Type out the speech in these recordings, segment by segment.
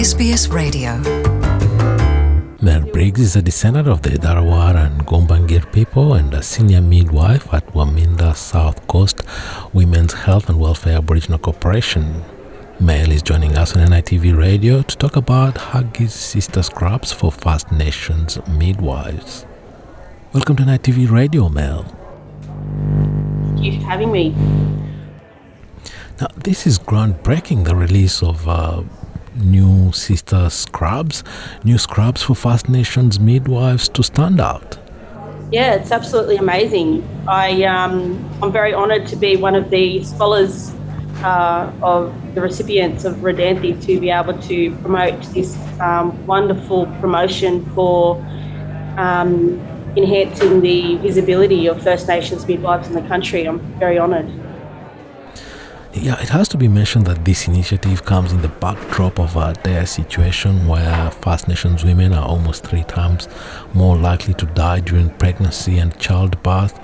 SBS Radio. Mel Briggs is a descendant of the Dharawal and Gumbaynggirr people and a senior midwife at Waminda South Coast Women's Health and Welfare Aboriginal Corporation. Mel is joining us on NITV Radio to talk about Huggies Sister Scrubs for First Nations midwives. Welcome to NITV Radio, Mel. Thank you for having me. Now, this is groundbreaking the release of uh, new sister scrubs, new scrubs for First Nations midwives to stand out. Yeah, it's absolutely amazing. I, um, I'm very honoured to be one of the scholars uh, of the recipients of Rhodanthe to be able to promote this um, wonderful promotion for um, enhancing the visibility of First Nations midwives in the country. I'm very honoured. Yeah, it has to be mentioned that this initiative comes in the backdrop of a dire situation where First Nations women are almost three times more likely to die during pregnancy and childbirth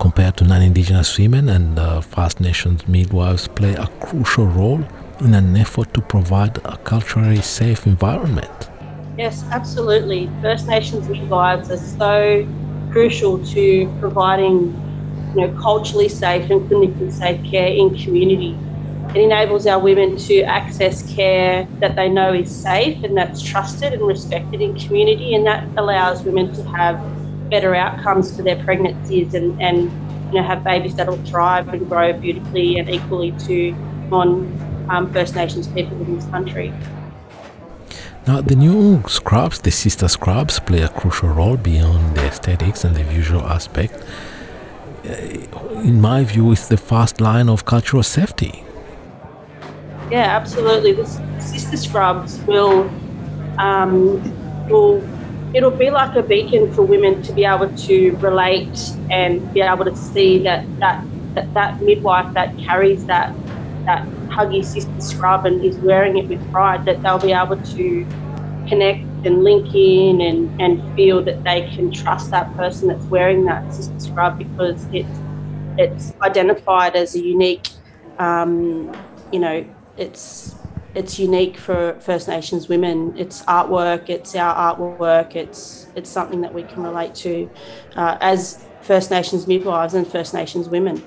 compared to non Indigenous women, and uh, First Nations midwives play a crucial role in an effort to provide a culturally safe environment. Yes, absolutely. First Nations midwives are so crucial to providing you know, culturally safe and clinically safe care in community. It enables our women to access care that they know is safe and that's trusted and respected in community, and that allows women to have better outcomes for their pregnancies and, and you know, have babies that will thrive and grow beautifully and equally to non um, First Nations people in this country. Now, the new scrubs, the sister scrubs, play a crucial role beyond the aesthetics and the visual aspect in my view, is the first line of cultural safety. Yeah, absolutely. The sister scrubs will um, will it'll be like a beacon for women to be able to relate and be able to see that that that, that midwife that carries that that huggy sister scrub and is wearing it with pride that they'll be able to connect and link in and, and feel that they can trust that person that's wearing that scrub because it's it's identified as a unique um, you know it's it's unique for First Nations women. It's artwork. It's our artwork. It's it's something that we can relate to uh, as First Nations midwives and First Nations women.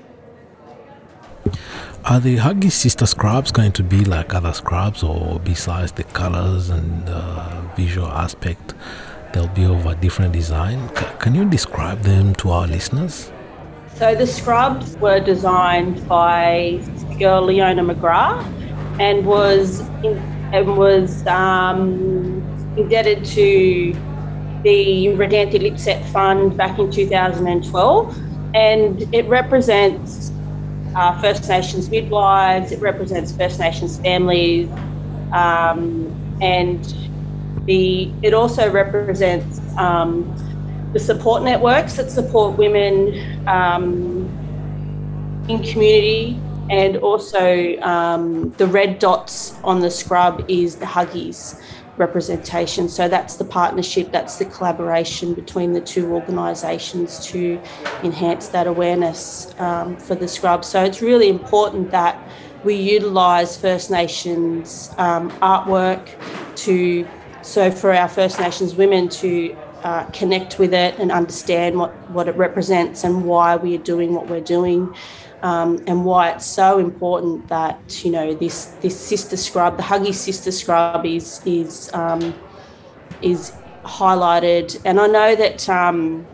Are the Huggy Sister scrubs going to be like other scrubs, or besides the colors and uh, visual aspect, they'll be of a different design? C- can you describe them to our listeners? So the scrubs were designed by girl Leona McGrath and was in, and was um, indebted to the Rhodanthe Lipsett Fund back in 2012, and it represents uh, First Nations midwives, it represents First Nations families, um, and the it also represents um, the support networks that support women um, in community, and also um, the red dots on the scrub is the Huggies representation. So that's the partnership, that's the collaboration between the two organisations to enhance that awareness um, for the scrub. So it's really important that we utilise First Nations um, artwork to, so for our First Nations women to uh, connect with it and understand what, what it represents and why we are doing what we're doing um, and why it's so important that you know this this sister scrub, the Huggy sister scrub, is is um, is highlighted. And I know that um,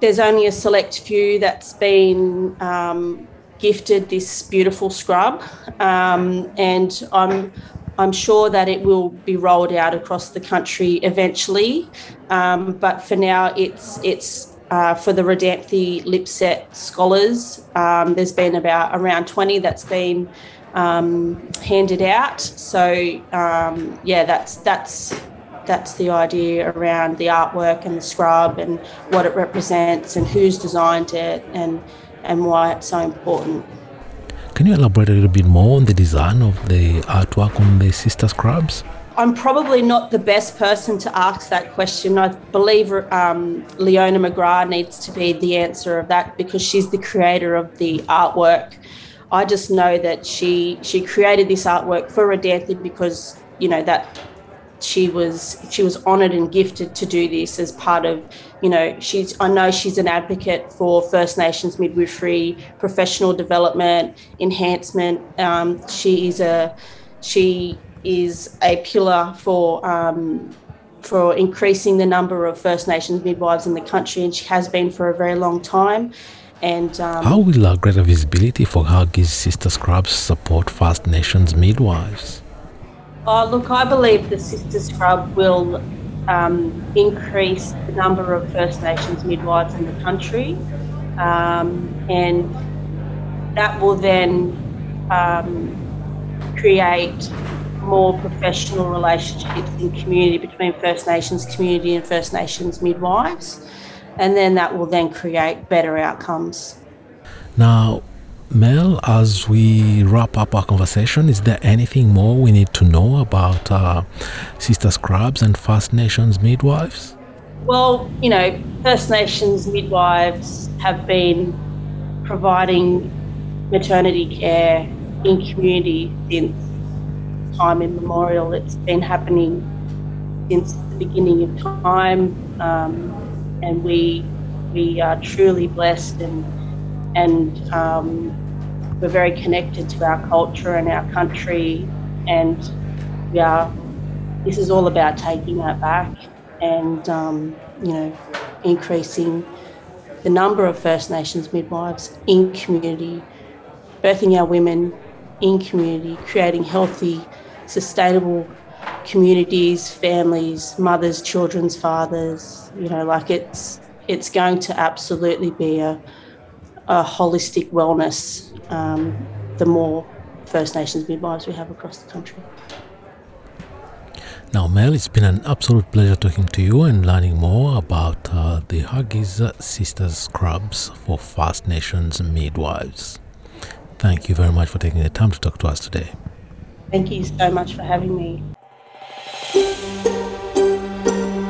there's only a select few that's been um, gifted this beautiful scrub, um, and I'm. I'm sure that it will be rolled out across the country eventually, um, but for now, it's it's uh, for the Rhodanthe Lipsett scholars. Um, there's been about around 20 that's been um, handed out. So um, yeah, that's that's that's the idea around the artwork and the scrub and what it represents and who's designed it and and why it's so important. Can you elaborate a little bit more on the design of the artwork on the sister scrubs? I'm probably not the best person to ask that question. I believe um, Leona McGrath needs to be the answer of that because she's the creator of the artwork. I just know that she she created this artwork for Rhodanthe because you know, that she was she was honoured and gifted to do this as part of you know she's I know she's an advocate for First Nations midwifery professional development enhancement um, she is a she is a pillar for um, for increasing the number of First Nations midwives in the country and she has been for a very long time and um, how will uh, greater visibility for Huggies Sister Scrubs support First Nations midwives? Oh, look, I believe the Sister Scrub will um, increase the number of First Nations midwives in the country, um, and that will then um, create more professional relationships in community between First Nations community and First Nations midwives, and then that will then create better outcomes. Now, Mel, as we wrap up our conversation, is there anything more we need to know about uh, Sister Scrubs and First Nations midwives? Well, you know, First Nations midwives have been providing maternity care in community since time immemorial. It's been happening since the beginning of time, um, and we we are truly blessed and and um, we're very connected to our culture and our country, and we are. This is all about taking that back and um, you know increasing the number of First Nations midwives in community, birthing our women in community, creating healthy, sustainable communities, families, mothers, children's fathers. You know, like it's it's going to absolutely be a a holistic wellness um, the more First Nations midwives we have across the country. Now, Mel, it's been an absolute pleasure talking to you and learning more about uh, the Huggies Sisters Scrubs for First Nations midwives. Thank you very much for taking the time to talk to us today. Thank you so much for having me.